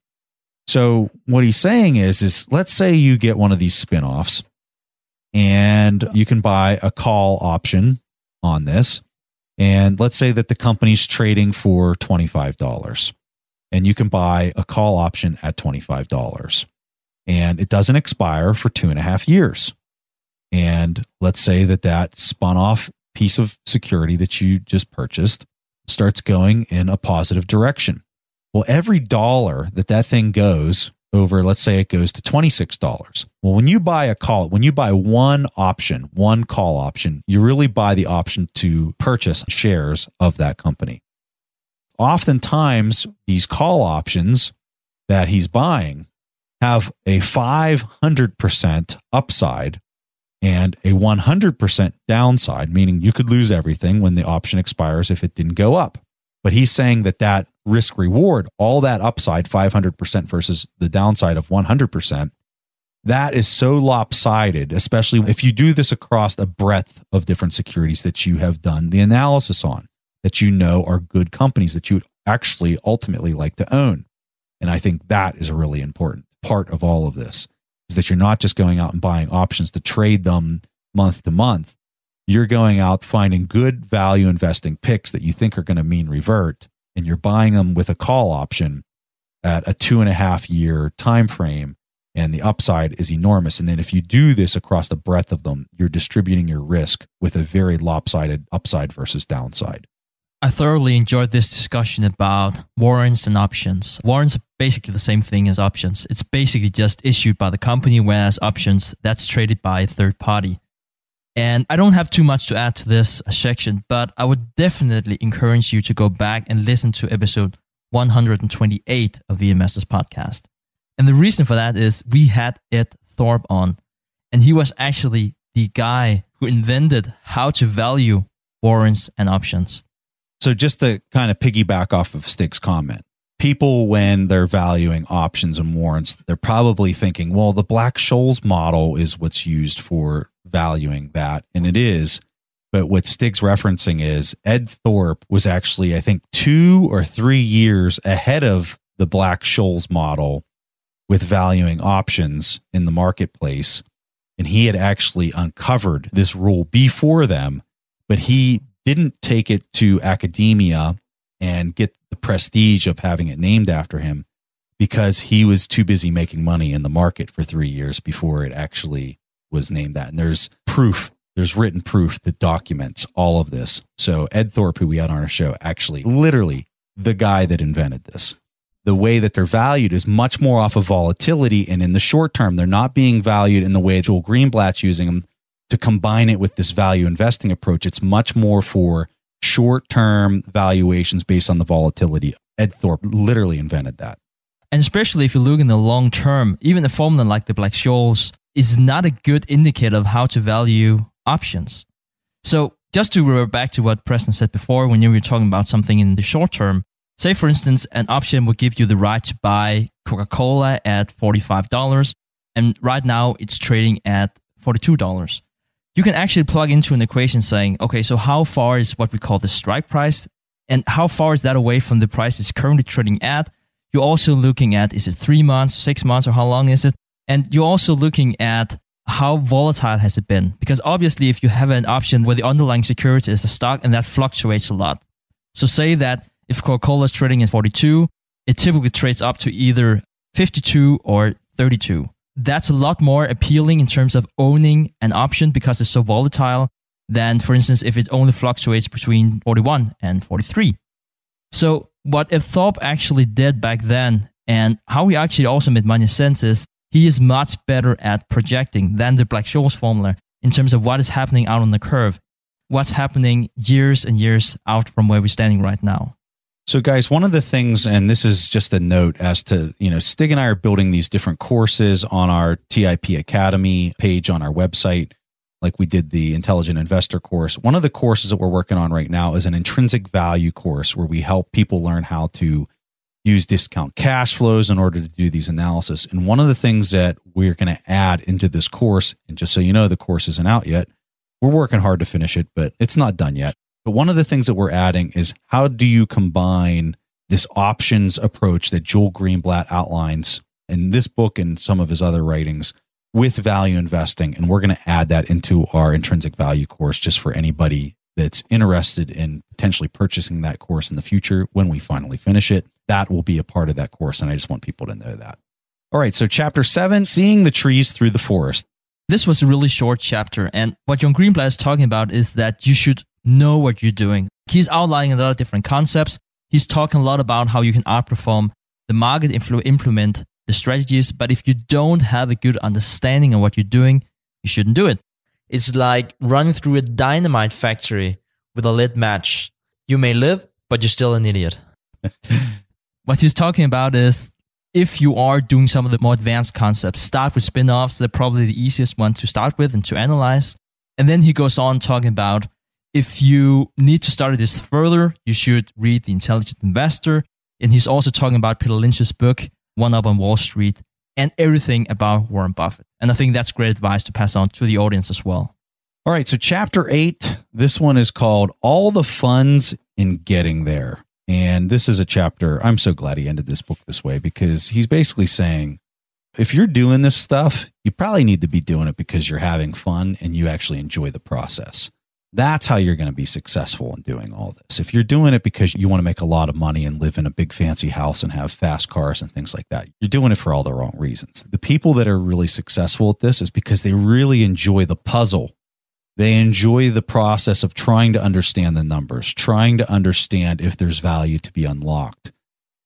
So what he's saying is, is let's say you get one of these spinoffs and you can buy a call option on this. And let's say that the company's trading for $25 and you can buy a call option at $25 and it doesn't expire for two and a half years. And let's say that that spun off piece of security that you just purchased starts going in a positive direction. Well, every dollar that that thing goes over, let's say it goes to $26. Well, when you buy a call, when you buy one option, one call option, you really buy the option to purchase shares of that company. Oftentimes, these call options that he's buying have a 500% upside and a 100% downside, meaning you could lose everything when the option expires if it didn't go up. But he's saying that that risk reward, all that upside, 500% versus the downside of 100%, that is so lopsided, especially if you do this across a breadth of different securities that you have done the analysis on, that you know are good companies that you would actually ultimately like to own. And I think that is a really important part of all of this is that you're not just going out and buying options to trade them month to month. You're going out finding good value investing picks that you think are going to mean revert, and you're buying them with a call option at a two and a half year time frame and the upside is enormous. And then if you do this across the breadth of them, you're distributing your risk with a very lopsided upside versus downside. I thoroughly enjoyed this discussion about warrants and options. Warrants are basically the same thing as options. It's basically just issued by the company, whereas options, that's traded by a third party. And I don't have too much to add to this section, but I would definitely encourage you to go back and listen to episode 128 of the Investors Podcast. And the reason for that is we had Ed Thorp on, and he was actually the guy who invented how to value warrants and options. So just to kind of piggyback off of Stig's comment, people when they're valuing options and warrants, they're probably thinking, well, the Black Scholes model is what's used for valuing that, and it is. But what Stig's referencing is Ed Thorp was actually, I think, two or three years ahead of the Black Scholes model with valuing options in the marketplace. And he had actually uncovered this rule before them, but he didn't take it to academia and get the prestige of having it named after him because he was too busy making money in the market for three years before it actually was named that. And there's proof, there's written proof that documents all of this. So Ed Thorp, who we had on our show, actually literally the guy that invented this. The way that they're valued is much more off of volatility. And in the short term, they're not being valued in the way Joel Greenblatt's using them to combine it with this value investing approach. It's much more for short term valuations based on the volatility. Ed Thorp literally invented that. And especially if you look in the long term, even a formula like the Black Scholes is not a good indicator of how to value options. So just to revert back to what Preston said before, when you were talking about something in the short term, say for instance, an option would give you the right to buy Coca-Cola at $45, and right now it's trading at $42 you can actually plug into an equation saying, okay, so how far is what we call the strike price? And how far is that away from the price it's currently trading at? You're also looking at is it three months, six months, or how long is it? And you're also looking at how volatile has it been? Because obviously, if you have an option where the underlying security is a stock and that fluctuates a lot. So say that if Coca-Cola is trading at 42, it typically trades up to either 52 or 32 that's a lot more appealing in terms of owning an option because it's so volatile than, for instance, if it only fluctuates between 41 and 43. So, what Ed Thorp actually did back then, and how he actually also made money since, is he is much better at projecting than the Black Scholes formula in terms of what is happening out on the curve, what's happening years and years out from where we're standing right now. So, guys, one of the things, and this is just a note as to, you know, Stig and I are building these different courses on our TIP Academy page on our website, like we did the Intelligent Investor course. One of the courses that we're working on right now is an intrinsic value course where we help people learn how to use discount cash flows in order to do these analysis. And one of the things that we're going to add into this course, and just so you know, the course isn't out yet, we're working hard to finish it, but it's not done yet but one of the things that we're adding is how do you combine this options approach that Joel Greenblatt outlines in this book and some of his other writings with value investing? And we're going to add that into our intrinsic value course just for anybody that's interested in potentially purchasing that course in the future when we finally finish it. That will be a part of that course. And I just want people to know that. All right. So, chapter seven seeing the trees through the forest. This was a really short chapter. And what John Greenblatt is talking about is that you should know what you're doing. He's outlining a lot of different concepts. He's talking a lot about how you can outperform the market, influ- implement the strategies. But if you don't have a good understanding of what you're doing, you shouldn't do it. It's like running through a dynamite factory with a lit match. You may live, but you're still an idiot. what he's talking about is if you are doing some of the more advanced concepts, start with spin offs. They're probably the easiest one to start with and to analyze. And then he goes on talking about if you need to study this further, you should read The Intelligent Investor. And he's also talking about Peter Lynch's book, One Up on Wall Street, and everything about Warren Buffett. And I think that's great advice to pass on to the audience as well. All right. So, chapter eight, this one is called All the Fun's in Getting There. And this is a chapter. I'm so glad he ended this book this way because he's basically saying if you're doing this stuff, you probably need to be doing it because you're having fun and you actually enjoy the process. That's how you're going to be successful in doing all this. If you're doing it because you want to make a lot of money and live in a big fancy house and have fast cars and things like that, you're doing it for all the wrong reasons. The people that are really successful at this is because they really enjoy the puzzle. They enjoy the process of trying to understand the numbers, trying to understand if there's value to be unlocked.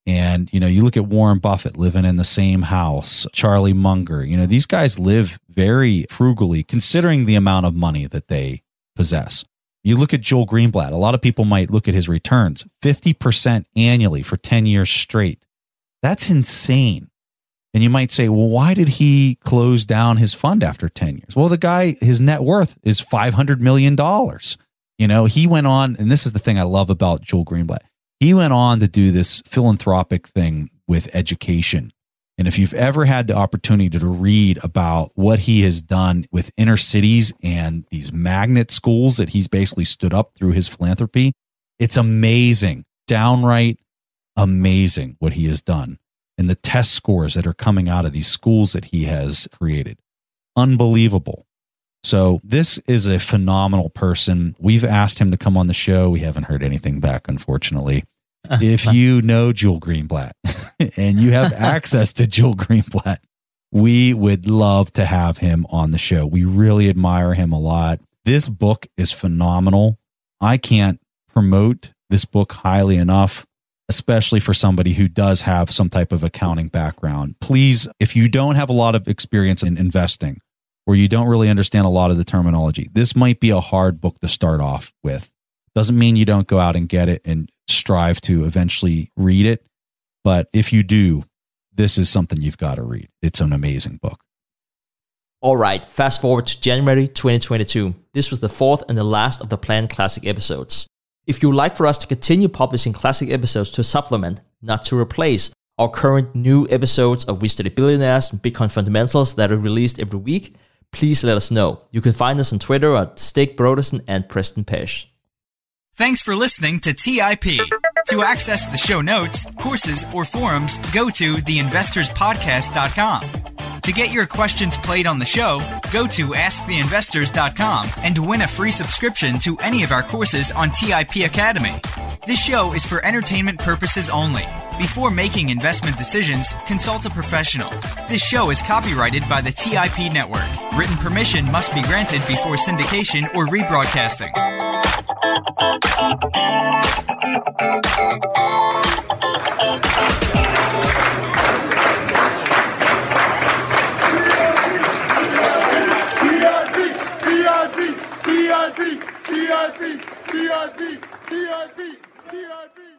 And, you know, you look at Warren Buffett living in the same house, Charlie Munger, you know, these guys live very frugally considering the amount of money that they possess. You look at Joel Greenblatt, a lot of people might look at his returns 50% annually for 10 years straight. That's insane. And you might say, well, why did he close down his fund after 10 years? Well, the guy, his net worth is $500 million. You know, he went on, and this is the thing I love about Joel Greenblatt. He went on to do this philanthropic thing with education and if you've ever had the opportunity to read about what he has done with inner cities and these magnet schools that he's basically stood up through his philanthropy, it's amazing, downright amazing what he has done and the test scores that are coming out of these schools that he has created. Unbelievable. So, this is a phenomenal person. We've asked him to come on the show. We haven't heard anything back, unfortunately if you know Joel Greenblatt and you have access to Joel Greenblatt, we would love to have him on the show. We really admire him a lot. This book is phenomenal. I can't promote this book highly enough, especially for somebody who does have some type of accounting background. Please, if you don't have a lot of experience in investing or you don't really understand a lot of the terminology, this might be a hard book to start off with. Doesn't mean you don't go out and get it and strive to eventually read it. But if you do, this is something you've got to read. It's an amazing book. All right, fast forward to January 2022. This was the fourth and the last of the planned classic episodes. If you would like for us to continue publishing classic episodes to supplement, not to replace, our current new episodes of We Study Billionaires and Bitcoin Fundamentals that are released every week, please let us know. You can find us on Twitter at Stig Brodersen and Preston Pysh. Thanks for listening to TIP. To access the show notes, courses, or forums, go to theinvestorspodcast.com. To get your questions played on the show, go to asktheinvestors.com and win a free subscription to any of our courses on TIP Academy. This show is for entertainment purposes only. Before making investment decisions, consult a professional. This show is copyrighted by the TIP network. Written permission must be granted before syndication or rebroadcasting. VIP, VIP, VIP, VIP, VIP.